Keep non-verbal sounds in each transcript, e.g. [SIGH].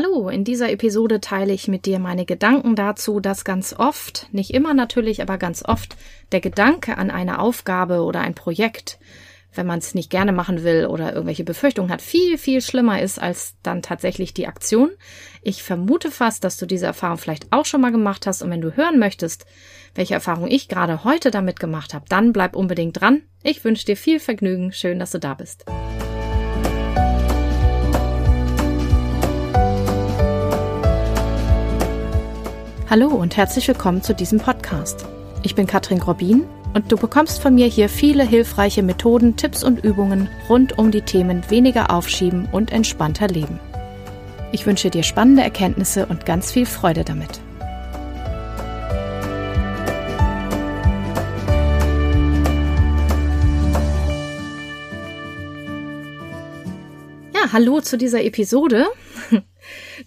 Hallo, in dieser Episode teile ich mit dir meine Gedanken dazu, dass ganz oft, nicht immer natürlich, aber ganz oft, der Gedanke an eine Aufgabe oder ein Projekt, wenn man es nicht gerne machen will oder irgendwelche Befürchtungen hat, viel, viel schlimmer ist als dann tatsächlich die Aktion. Ich vermute fast, dass du diese Erfahrung vielleicht auch schon mal gemacht hast und wenn du hören möchtest, welche Erfahrung ich gerade heute damit gemacht habe, dann bleib unbedingt dran. Ich wünsche dir viel Vergnügen. Schön, dass du da bist. Hallo und herzlich willkommen zu diesem Podcast. Ich bin Katrin Grobin und du bekommst von mir hier viele hilfreiche Methoden, Tipps und Übungen rund um die Themen weniger aufschieben und entspannter leben. Ich wünsche dir spannende Erkenntnisse und ganz viel Freude damit. Ja, hallo zu dieser Episode.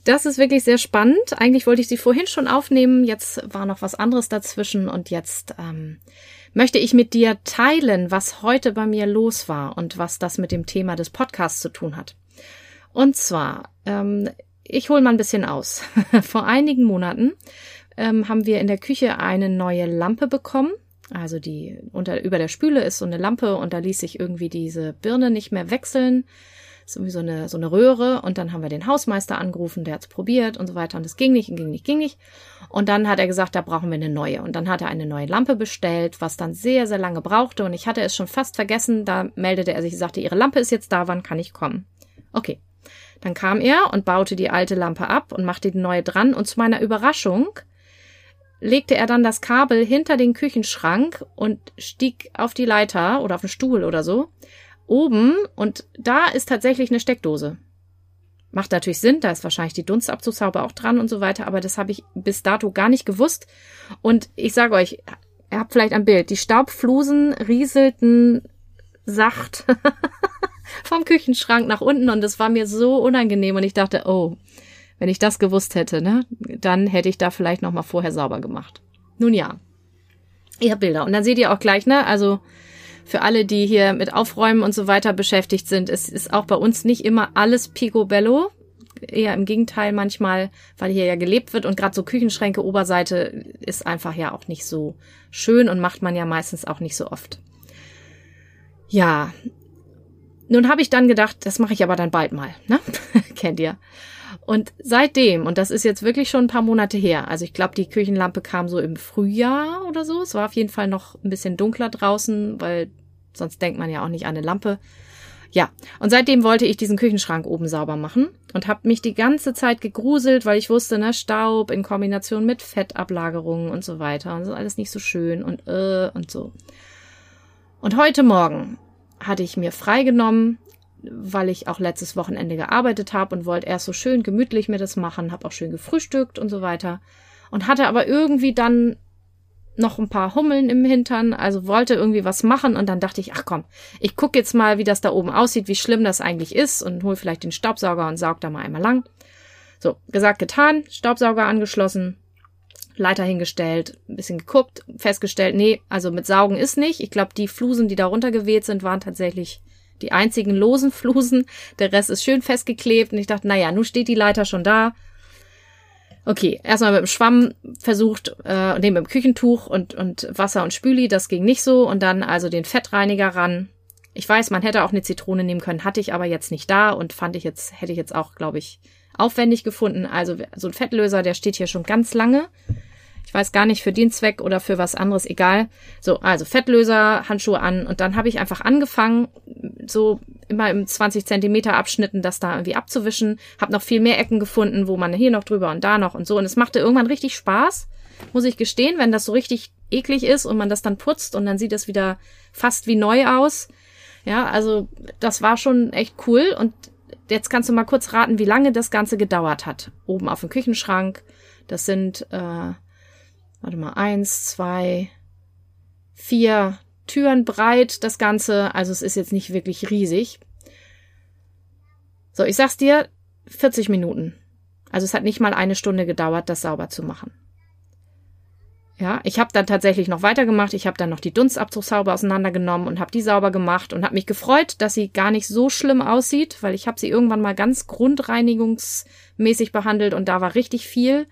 Das ist wirklich sehr spannend. Eigentlich wollte ich sie vorhin schon aufnehmen, jetzt war noch was anderes dazwischen und jetzt ähm, möchte ich mit dir teilen, was heute bei mir los war und was das mit dem Thema des Podcasts zu tun hat. Und zwar, ähm, ich hole mal ein bisschen aus. [LAUGHS] Vor einigen Monaten ähm, haben wir in der Küche eine neue Lampe bekommen. Also die unter über der Spüle ist so eine Lampe und da ließ sich irgendwie diese Birne nicht mehr wechseln ist irgendwie so eine, so eine Röhre und dann haben wir den Hausmeister angerufen, der hat's probiert und so weiter und es ging nicht, ging nicht, ging nicht. Und dann hat er gesagt, da brauchen wir eine neue. Und dann hat er eine neue Lampe bestellt, was dann sehr, sehr lange brauchte und ich hatte es schon fast vergessen. Da meldete er sich, sagte, Ihre Lampe ist jetzt da, wann kann ich kommen? Okay. Dann kam er und baute die alte Lampe ab und machte die neue dran und zu meiner Überraschung legte er dann das Kabel hinter den Küchenschrank und stieg auf die Leiter oder auf den Stuhl oder so oben und da ist tatsächlich eine Steckdose. Macht natürlich Sinn, da ist wahrscheinlich die Dunstabzugshaube auch dran und so weiter, aber das habe ich bis dato gar nicht gewusst. Und ich sage euch, ihr habt vielleicht ein Bild, die Staubflusen rieselten sacht [LAUGHS] vom Küchenschrank nach unten und es war mir so unangenehm und ich dachte, oh, wenn ich das gewusst hätte, ne, dann hätte ich da vielleicht noch mal vorher sauber gemacht. Nun ja, ihr habt Bilder und dann seht ihr auch gleich, ne, also für alle, die hier mit Aufräumen und so weiter beschäftigt sind, es ist auch bei uns nicht immer alles picobello. Eher im Gegenteil manchmal, weil hier ja gelebt wird und gerade so Küchenschränke Oberseite ist einfach ja auch nicht so schön und macht man ja meistens auch nicht so oft. Ja, nun habe ich dann gedacht, das mache ich aber dann bald mal, ne? [LAUGHS] Kennt ihr? Und seitdem, und das ist jetzt wirklich schon ein paar Monate her, also ich glaube, die Küchenlampe kam so im Frühjahr oder so. Es war auf jeden Fall noch ein bisschen dunkler draußen, weil sonst denkt man ja auch nicht an eine Lampe. Ja, und seitdem wollte ich diesen Küchenschrank oben sauber machen und habe mich die ganze Zeit gegruselt, weil ich wusste, ne, Staub in Kombination mit Fettablagerungen und so weiter und so alles nicht so schön und äh und so. Und heute Morgen hatte ich mir freigenommen weil ich auch letztes Wochenende gearbeitet habe und wollte erst so schön gemütlich mir das machen, habe auch schön gefrühstückt und so weiter und hatte aber irgendwie dann noch ein paar Hummeln im Hintern, also wollte irgendwie was machen und dann dachte ich, ach komm, ich guck jetzt mal, wie das da oben aussieht, wie schlimm das eigentlich ist und hol vielleicht den Staubsauger und saug da mal einmal lang. So, gesagt, getan, Staubsauger angeschlossen, Leiter hingestellt, ein bisschen geguckt, festgestellt, nee, also mit Saugen ist nicht. Ich glaube, die Flusen, die da runtergeweht sind, waren tatsächlich die einzigen losen Flusen. Der Rest ist schön festgeklebt und ich dachte, naja, nun steht die Leiter schon da. Okay, erstmal mit dem Schwamm versucht, äh, nee, dem Küchentuch und, und Wasser und Spüli, das ging nicht so. Und dann also den Fettreiniger ran. Ich weiß, man hätte auch eine Zitrone nehmen können, hatte ich aber jetzt nicht da und fand ich jetzt, hätte ich jetzt auch, glaube ich, aufwendig gefunden. Also so ein Fettlöser, der steht hier schon ganz lange. Ich weiß gar nicht für den Zweck oder für was anderes, egal. So, also Fettlöser, Handschuhe an und dann habe ich einfach angefangen, so immer im 20 Zentimeter Abschnitten das da irgendwie abzuwischen. Habe noch viel mehr Ecken gefunden, wo man hier noch drüber und da noch und so. Und es machte irgendwann richtig Spaß, muss ich gestehen, wenn das so richtig eklig ist und man das dann putzt und dann sieht es wieder fast wie neu aus. Ja, also das war schon echt cool und jetzt kannst du mal kurz raten, wie lange das Ganze gedauert hat. Oben auf dem Küchenschrank. Das sind äh, warte mal, eins, zwei, vier Türen breit, das Ganze. Also es ist jetzt nicht wirklich riesig. So, ich sag's dir, 40 Minuten. Also es hat nicht mal eine Stunde gedauert, das sauber zu machen. Ja, ich habe dann tatsächlich noch weitergemacht. Ich habe dann noch die Dunstabzugshaube auseinandergenommen und habe die sauber gemacht und habe mich gefreut, dass sie gar nicht so schlimm aussieht, weil ich habe sie irgendwann mal ganz grundreinigungsmäßig behandelt und da war richtig viel.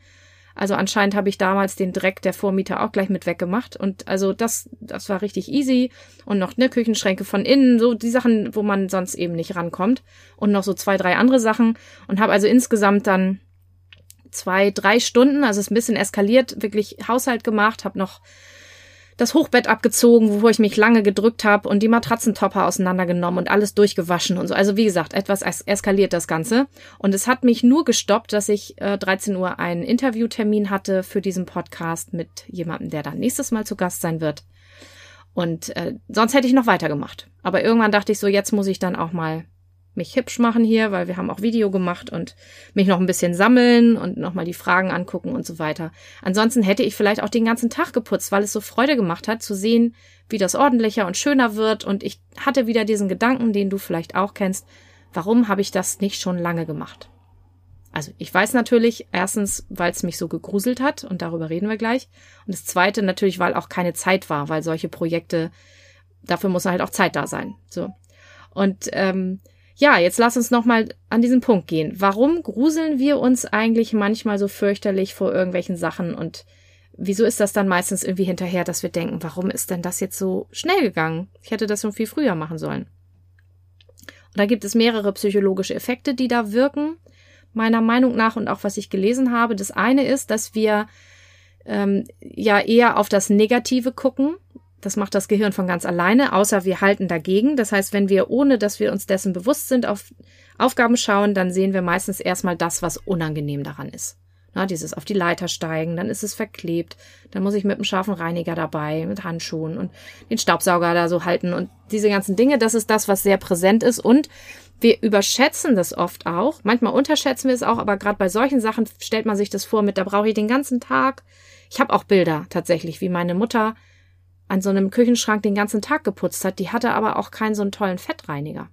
Also anscheinend habe ich damals den Dreck der Vormieter auch gleich mit weggemacht. Und also das das war richtig easy. Und noch ne Küchenschränke von innen, so die Sachen, wo man sonst eben nicht rankommt. Und noch so zwei, drei andere Sachen. Und habe also insgesamt dann zwei, drei Stunden, also es ist ein bisschen eskaliert, wirklich Haushalt gemacht, habe noch das Hochbett abgezogen, wo ich mich lange gedrückt habe und die Matratzentopper auseinandergenommen und alles durchgewaschen und so. Also wie gesagt, etwas es eskaliert das Ganze. Und es hat mich nur gestoppt, dass ich äh, 13 Uhr einen Interviewtermin hatte für diesen Podcast mit jemandem, der dann nächstes Mal zu Gast sein wird. Und äh, sonst hätte ich noch weitergemacht. Aber irgendwann dachte ich so, jetzt muss ich dann auch mal mich hübsch machen hier, weil wir haben auch Video gemacht und mich noch ein bisschen sammeln und nochmal die Fragen angucken und so weiter. Ansonsten hätte ich vielleicht auch den ganzen Tag geputzt, weil es so Freude gemacht hat, zu sehen, wie das ordentlicher und schöner wird. Und ich hatte wieder diesen Gedanken, den du vielleicht auch kennst. Warum habe ich das nicht schon lange gemacht? Also ich weiß natürlich, erstens, weil es mich so gegruselt hat und darüber reden wir gleich. Und das zweite natürlich, weil auch keine Zeit war, weil solche Projekte, dafür muss halt auch Zeit da sein. So. Und ähm, ja, jetzt lass uns nochmal an diesen Punkt gehen. Warum gruseln wir uns eigentlich manchmal so fürchterlich vor irgendwelchen Sachen und wieso ist das dann meistens irgendwie hinterher, dass wir denken, warum ist denn das jetzt so schnell gegangen? Ich hätte das schon viel früher machen sollen. Und da gibt es mehrere psychologische Effekte, die da wirken, meiner Meinung nach und auch was ich gelesen habe. Das eine ist, dass wir ähm, ja eher auf das Negative gucken das macht das Gehirn von ganz alleine, außer wir halten dagegen. Das heißt, wenn wir, ohne dass wir uns dessen bewusst sind, auf Aufgaben schauen, dann sehen wir meistens erstmal das, was unangenehm daran ist. Na, dieses auf die Leiter steigen, dann ist es verklebt, dann muss ich mit einem scharfen Reiniger dabei, mit Handschuhen und den Staubsauger da so halten und diese ganzen Dinge, das ist das, was sehr präsent ist und wir überschätzen das oft auch. Manchmal unterschätzen wir es auch, aber gerade bei solchen Sachen stellt man sich das vor mit, da brauche ich den ganzen Tag. Ich habe auch Bilder tatsächlich, wie meine Mutter an so einem Küchenschrank den ganzen Tag geputzt hat, die hatte aber auch keinen so einen tollen Fettreiniger.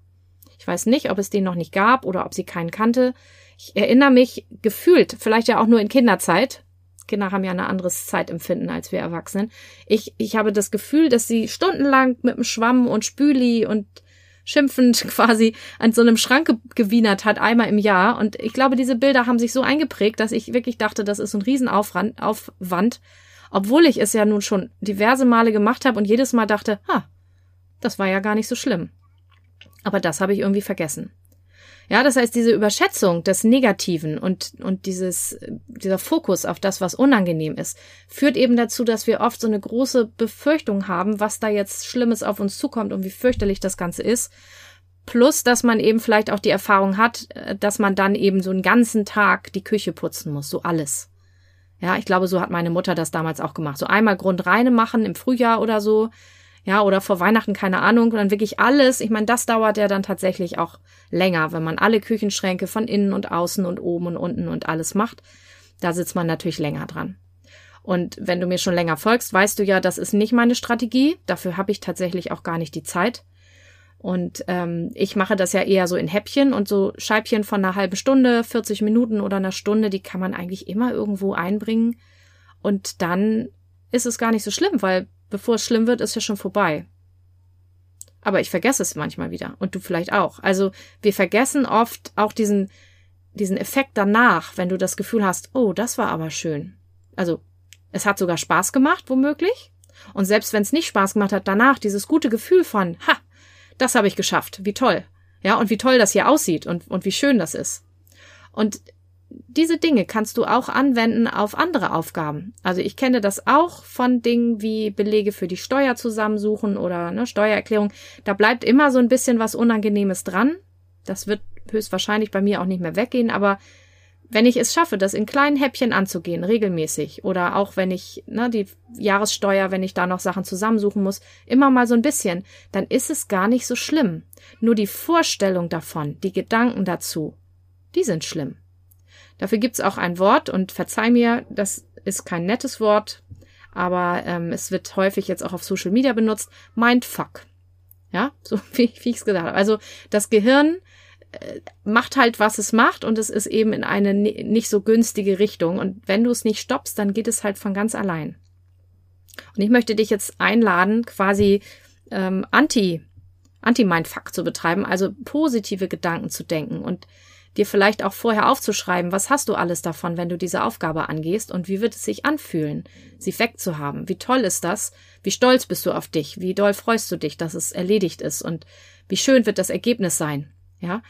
Ich weiß nicht, ob es den noch nicht gab oder ob sie keinen kannte. Ich erinnere mich gefühlt, vielleicht ja auch nur in Kinderzeit. Kinder haben ja ein anderes Zeitempfinden als wir Erwachsenen. Ich, ich habe das Gefühl, dass sie stundenlang mit dem Schwamm und Spüli und schimpfend [LAUGHS] quasi an so einem Schrank gewienert hat, einmal im Jahr. Und ich glaube, diese Bilder haben sich so eingeprägt, dass ich wirklich dachte, das ist ein Riesenaufwand, Aufwand, obwohl ich es ja nun schon diverse Male gemacht habe und jedes Mal dachte, ha, das war ja gar nicht so schlimm. Aber das habe ich irgendwie vergessen. Ja, das heißt, diese Überschätzung des Negativen und, und dieses, dieser Fokus auf das, was unangenehm ist, führt eben dazu, dass wir oft so eine große Befürchtung haben, was da jetzt Schlimmes auf uns zukommt und wie fürchterlich das Ganze ist. Plus, dass man eben vielleicht auch die Erfahrung hat, äh, dass man dann eben so einen ganzen Tag die Küche putzen muss, so alles. Ja, ich glaube, so hat meine Mutter das damals auch gemacht. So einmal Grundreine machen im Frühjahr oder so. Ja, oder vor Weihnachten, keine Ahnung. Und dann wirklich alles. Ich meine, das dauert ja dann tatsächlich auch länger, wenn man alle Küchenschränke von innen und außen und oben und unten und alles macht. Da sitzt man natürlich länger dran. Und wenn du mir schon länger folgst, weißt du ja, das ist nicht meine Strategie. Dafür habe ich tatsächlich auch gar nicht die Zeit. Und ähm, ich mache das ja eher so in Häppchen und so Scheibchen von einer halben Stunde, 40 Minuten oder einer Stunde, die kann man eigentlich immer irgendwo einbringen. Und dann ist es gar nicht so schlimm, weil bevor es schlimm wird, ist ja schon vorbei. Aber ich vergesse es manchmal wieder und du vielleicht auch. Also wir vergessen oft auch diesen, diesen Effekt danach, wenn du das Gefühl hast, oh, das war aber schön. Also es hat sogar Spaß gemacht, womöglich. Und selbst wenn es nicht Spaß gemacht hat, danach dieses gute Gefühl von, ha, das habe ich geschafft, wie toll. Ja, und wie toll das hier aussieht und, und wie schön das ist. Und diese Dinge kannst du auch anwenden auf andere Aufgaben. Also ich kenne das auch von Dingen wie Belege für die Steuer zusammensuchen oder ne, Steuererklärung. Da bleibt immer so ein bisschen was Unangenehmes dran. Das wird höchstwahrscheinlich bei mir auch nicht mehr weggehen, aber wenn ich es schaffe, das in kleinen Häppchen anzugehen, regelmäßig, oder auch wenn ich, ne, die Jahressteuer, wenn ich da noch Sachen zusammensuchen muss, immer mal so ein bisschen, dann ist es gar nicht so schlimm. Nur die Vorstellung davon, die Gedanken dazu, die sind schlimm. Dafür gibt's auch ein Wort und verzeih mir, das ist kein nettes Wort, aber ähm, es wird häufig jetzt auch auf Social Media benutzt, Mindfuck. Ja, so [LAUGHS] wie, wie ich es gesagt habe. Also das Gehirn macht halt, was es macht und es ist eben in eine nicht so günstige Richtung. Und wenn du es nicht stoppst, dann geht es halt von ganz allein. Und ich möchte dich jetzt einladen, quasi ähm, anti Anti-Mindfuck zu betreiben, also positive Gedanken zu denken und dir vielleicht auch vorher aufzuschreiben, was hast du alles davon, wenn du diese Aufgabe angehst und wie wird es sich anfühlen, sie wegzuhaben. Wie toll ist das? Wie stolz bist du auf dich? Wie doll freust du dich, dass es erledigt ist und wie schön wird das Ergebnis sein? Ja,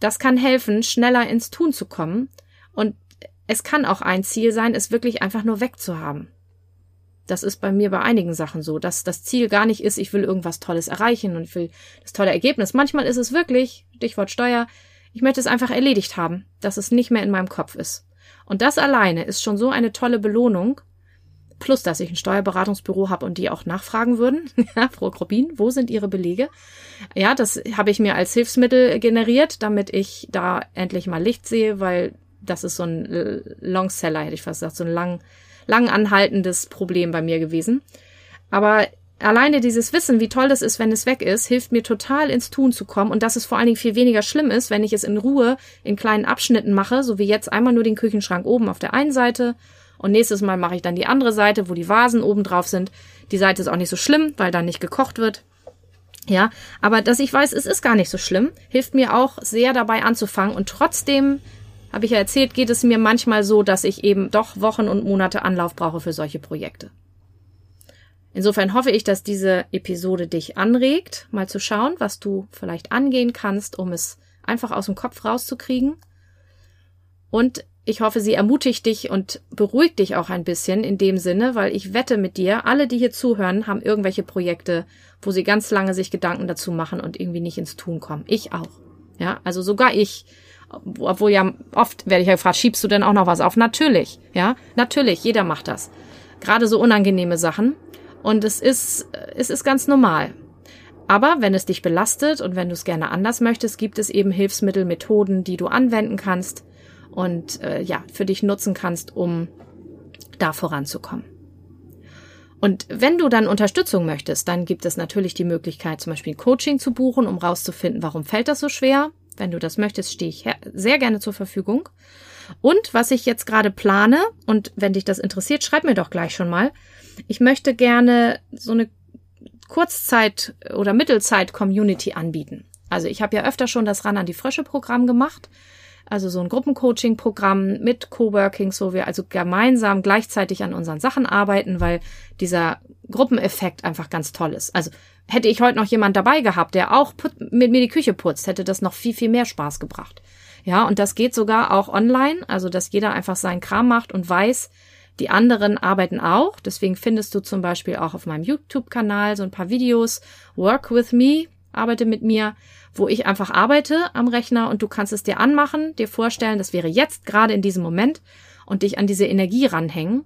das kann helfen, schneller ins Tun zu kommen und es kann auch ein Ziel sein, es wirklich einfach nur wegzuhaben. Das ist bei mir bei einigen Sachen so, dass das Ziel gar nicht ist, ich will irgendwas Tolles erreichen und ich will das tolle Ergebnis. Manchmal ist es wirklich, Stichwort Steuer, ich möchte es einfach erledigt haben, dass es nicht mehr in meinem Kopf ist. Und das alleine ist schon so eine tolle Belohnung. Plus, dass ich ein Steuerberatungsbüro habe und die auch nachfragen würden. [LAUGHS] Ja, Frau Grobin, wo sind Ihre Belege? Ja, das habe ich mir als Hilfsmittel generiert, damit ich da endlich mal Licht sehe, weil das ist so ein Longseller, hätte ich fast gesagt, so ein lang, lang anhaltendes Problem bei mir gewesen. Aber alleine dieses Wissen, wie toll das ist, wenn es weg ist, hilft mir total ins Tun zu kommen und dass es vor allen Dingen viel weniger schlimm ist, wenn ich es in Ruhe in kleinen Abschnitten mache, so wie jetzt einmal nur den Küchenschrank oben auf der einen Seite und nächstes Mal mache ich dann die andere Seite, wo die Vasen oben drauf sind. Die Seite ist auch nicht so schlimm, weil dann nicht gekocht wird. Ja, aber dass ich weiß, es ist gar nicht so schlimm, hilft mir auch sehr dabei anzufangen und trotzdem habe ich ja erzählt, geht es mir manchmal so, dass ich eben doch Wochen und Monate Anlauf brauche für solche Projekte. Insofern hoffe ich, dass diese Episode dich anregt, mal zu schauen, was du vielleicht angehen kannst, um es einfach aus dem Kopf rauszukriegen. Und ich hoffe, sie ermutigt dich und beruhigt dich auch ein bisschen in dem Sinne, weil ich wette mit dir, alle, die hier zuhören, haben irgendwelche Projekte, wo sie ganz lange sich Gedanken dazu machen und irgendwie nicht ins Tun kommen. Ich auch. Ja, also sogar ich obwohl ja oft werde ich ja gefragt, schiebst du denn auch noch was auf? Natürlich, ja, natürlich, jeder macht das. Gerade so unangenehme Sachen. Und es ist, es ist ganz normal. Aber wenn es dich belastet und wenn du es gerne anders möchtest, gibt es eben Hilfsmittel, Methoden, die du anwenden kannst und äh, ja, für dich nutzen kannst, um da voranzukommen. Und wenn du dann Unterstützung möchtest, dann gibt es natürlich die Möglichkeit, zum Beispiel ein Coaching zu buchen, um rauszufinden, warum fällt das so schwer. Wenn du das möchtest, stehe ich sehr gerne zur Verfügung. Und was ich jetzt gerade plane, und wenn dich das interessiert, schreib mir doch gleich schon mal. Ich möchte gerne so eine Kurzzeit- oder Mittelzeit-Community anbieten. Also ich habe ja öfter schon das Ran an die Frösche Programm gemacht. Also so ein Gruppencoaching-Programm mit Coworkings, wo wir also gemeinsam gleichzeitig an unseren Sachen arbeiten, weil dieser Gruppeneffekt einfach ganz toll ist. Also hätte ich heute noch jemand dabei gehabt, der auch mit mir die Küche putzt, hätte das noch viel, viel mehr Spaß gebracht. Ja, und das geht sogar auch online, also dass jeder einfach seinen Kram macht und weiß, die anderen arbeiten auch. Deswegen findest du zum Beispiel auch auf meinem YouTube-Kanal so ein paar Videos. Work with me, arbeite mit mir, wo ich einfach arbeite am Rechner und du kannst es dir anmachen, dir vorstellen, das wäre jetzt gerade in diesem Moment und dich an diese Energie ranhängen.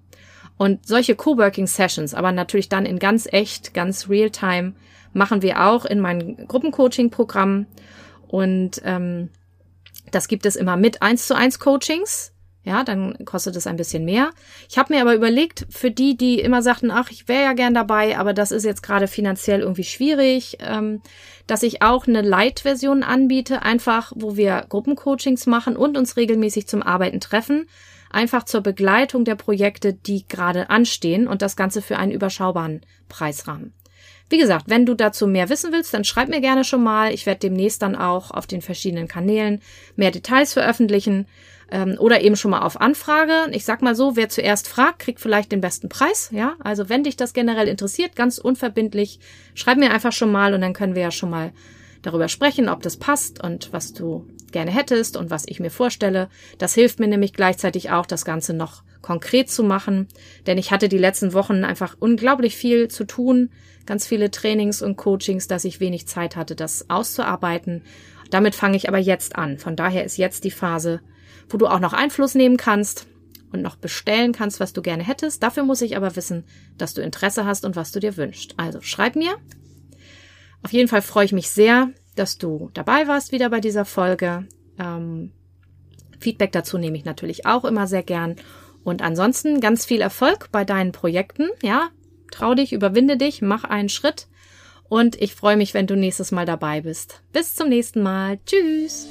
Und solche Coworking Sessions, aber natürlich dann in ganz echt, ganz real time, machen wir auch in meinem Gruppencoaching-Programm. Und ähm, das gibt es immer mit eins zu eins Coachings. Ja, dann kostet es ein bisschen mehr. Ich habe mir aber überlegt, für die, die immer sagten, ach, ich wäre ja gern dabei, aber das ist jetzt gerade finanziell irgendwie schwierig, ähm, dass ich auch eine Light-Version anbiete, einfach, wo wir Gruppencoachings machen und uns regelmäßig zum Arbeiten treffen, einfach zur Begleitung der Projekte, die gerade anstehen und das Ganze für einen überschaubaren Preisrahmen. Wie gesagt, wenn du dazu mehr wissen willst, dann schreib mir gerne schon mal. Ich werde demnächst dann auch auf den verschiedenen Kanälen mehr Details veröffentlichen ähm, oder eben schon mal auf Anfrage. Ich sag mal so, wer zuerst fragt, kriegt vielleicht den besten Preis. Ja, also wenn dich das generell interessiert, ganz unverbindlich, schreib mir einfach schon mal und dann können wir ja schon mal darüber sprechen, ob das passt und was du gerne hättest und was ich mir vorstelle. Das hilft mir nämlich gleichzeitig auch, das Ganze noch konkret zu machen, denn ich hatte die letzten Wochen einfach unglaublich viel zu tun, ganz viele Trainings und Coachings, dass ich wenig Zeit hatte, das auszuarbeiten. Damit fange ich aber jetzt an. Von daher ist jetzt die Phase, wo du auch noch Einfluss nehmen kannst und noch bestellen kannst, was du gerne hättest. Dafür muss ich aber wissen, dass du Interesse hast und was du dir wünschst. Also schreib mir. Auf jeden Fall freue ich mich sehr, dass du dabei warst wieder bei dieser Folge. Ähm, Feedback dazu nehme ich natürlich auch immer sehr gern. Und ansonsten ganz viel Erfolg bei deinen Projekten. Ja, trau dich, überwinde dich, mach einen Schritt. Und ich freue mich, wenn du nächstes Mal dabei bist. Bis zum nächsten Mal. Tschüss.